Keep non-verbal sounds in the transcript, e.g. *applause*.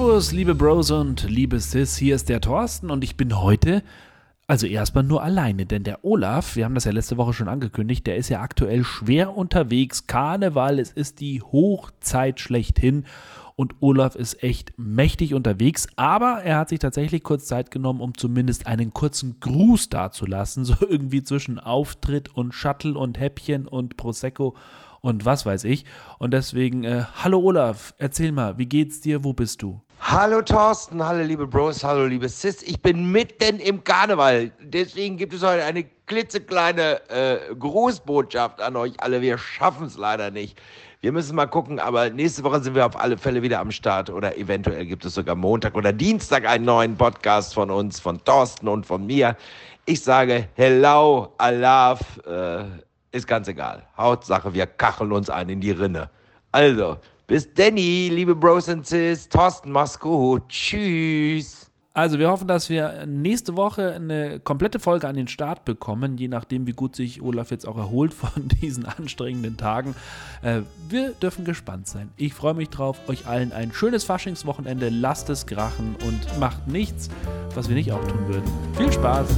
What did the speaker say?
Servus, liebe Bros und liebe Sis, hier ist der Thorsten und ich bin heute, also erstmal nur alleine, denn der Olaf, wir haben das ja letzte Woche schon angekündigt, der ist ja aktuell schwer unterwegs. Karneval, es ist die Hochzeit schlechthin und Olaf ist echt mächtig unterwegs, aber er hat sich tatsächlich kurz Zeit genommen, um zumindest einen kurzen Gruß dazulassen, *laughs* so irgendwie zwischen Auftritt und Shuttle und Häppchen und Prosecco und was weiß ich. Und deswegen, äh, hallo Olaf, erzähl mal, wie geht's dir, wo bist du? Hallo Thorsten, hallo liebe Bros, hallo liebe Sis. Ich bin mitten im Karneval. Deswegen gibt es heute eine klitzekleine äh, Grußbotschaft an euch alle. Wir schaffen es leider nicht. Wir müssen mal gucken, aber nächste Woche sind wir auf alle Fälle wieder am Start oder eventuell gibt es sogar Montag oder Dienstag einen neuen Podcast von uns, von Thorsten und von mir. Ich sage Hello, Alaf. Äh, ist ganz egal. Hauptsache, wir kacheln uns ein in die Rinne. Also, bis Danny, liebe Bros und Sis. Thorsten, mach's gut. Tschüss. Also wir hoffen, dass wir nächste Woche eine komplette Folge an den Start bekommen, je nachdem, wie gut sich Olaf jetzt auch erholt von *laughs* diesen anstrengenden Tagen. Äh, wir dürfen gespannt sein. Ich freue mich drauf. Euch allen ein schönes Faschingswochenende. Lasst es krachen und macht nichts, was wir nicht auch tun würden. Viel Spaß!